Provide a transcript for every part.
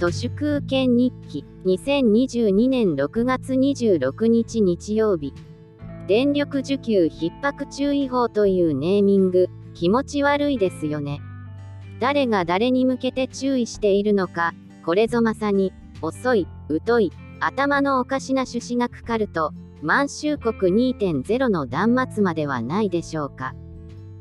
都市空権日記2022年6月26日日曜日。電力需給逼迫注意報というネーミング。気持ち悪いですよね。誰が誰に向けて注意しているのかこれぞまさに遅い疎い頭のおかしな趣旨がかかると満州国2.0の断末まではないでしょうか。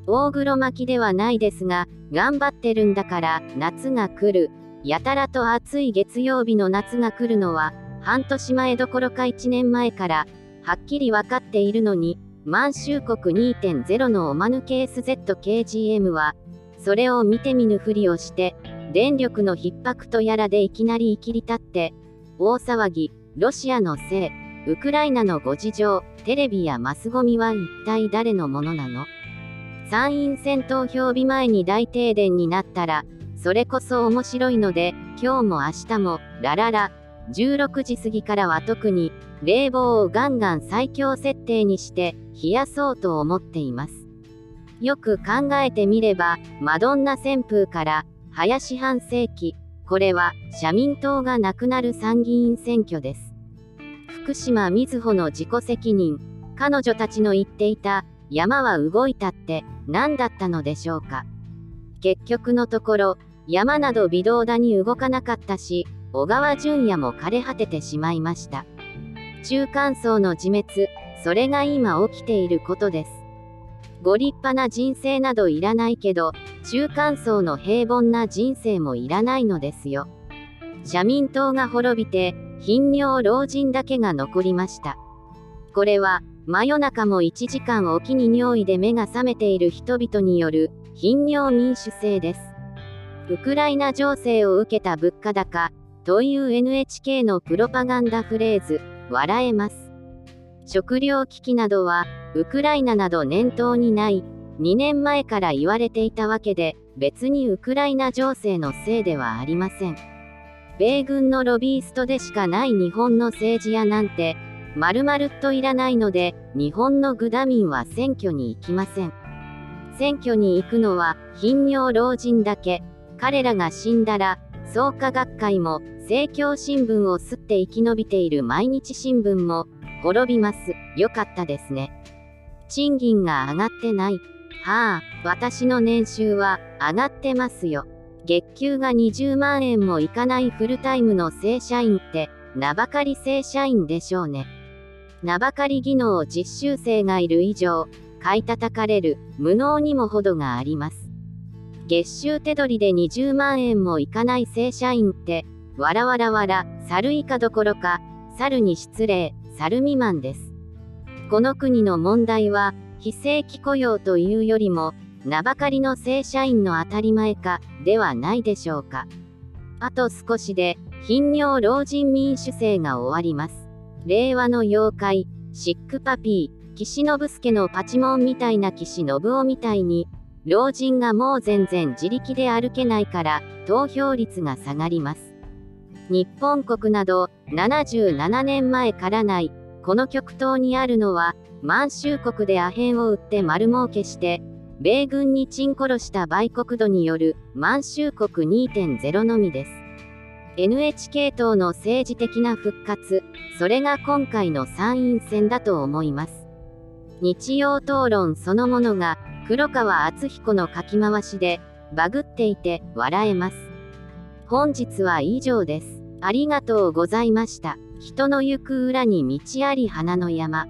大黒巻きではないですが頑張ってるんだから夏が来る。やたらと暑い月曜日の夏が来るのは半年前どころか1年前からはっきり分かっているのに満州国2.0のおまぬけ SZKGM はそれを見て見ぬふりをして電力の逼迫とやらでいきなりいきり立って大騒ぎロシアのせいウクライナのご事情テレビやマスゴミは一体誰のものなの？参院選投票日前に大停電になったらそれこそ面白いので今日も明日もラララ16時過ぎからは特に冷房をガンガン最強設定にして冷やそうと思っています。よく考えてみればマドンナ旋風から林半世紀これは社民党がなくなる参議院選挙です。福島みずほの自己責任彼女たちの言っていた山は動いたって何だったのでしょうか。結局のところ山など微動だに動かなかったし小川淳也も枯れ果ててしまいました。中間層の自滅それが今起きていることです。ご立派な人生などいらないけど中間層の平凡な人生もいらないのですよ。社民党が滅びて頻尿老人だけが残りました。これは真夜中も1時間おきに尿意で目が覚めている人々による頻尿民主制です。ウクライナ情勢を受けた物価高という NHK のプロパガンダフレーズ笑えます。食糧危機などはウクライナなど念頭にない2年前から言われていたわけで別にウクライナ情勢のせいではありません。米軍のロビーストでしかない日本の政治家なんて丸々っといらないので日本のグダ民は選挙に行きません。選挙に行くのは頻尿老人だけ。彼らが死んだら創価学会も政教新聞を吸って生き延びている毎日新聞も滅びますよかったですね賃金が上がってない。はあ、私の年収は上がってますよ。月給が20万円もいかないフルタイムの正社員って、名ばかり正社員でしょうね。名ばかり技能実習生がいる以上、買い叩かれる、無能にも程があります。月収手取りで20万円もいかない正社員って、わらわらわら、猿以下どころか、猿に失礼、猿未満です。この国の問題は、非正規雇用というよりも、名ばかりの正社員の当たり前か、ではないでしょうか。あと少しで、頻尿老人民主制が終わります。令和の妖怪、シックパピー、岸信介のパチモンみたいな岸信夫みたいに、老人がもう全然自力で歩けないから、投票率が下がります。日本国など、77年前からない、この極東にあるのは、満州国でアヘンを売って丸儲けして、米軍にチン殺した売国土による満州国2.0のみです。NHK 党の政治的な復活、それが今回の参院選だと思います。日曜討論そのものが黒川敦彦の書き回しでバグっていて笑えます。本日は以上です。ありがとうございました。人の行く裏に道あり花の山。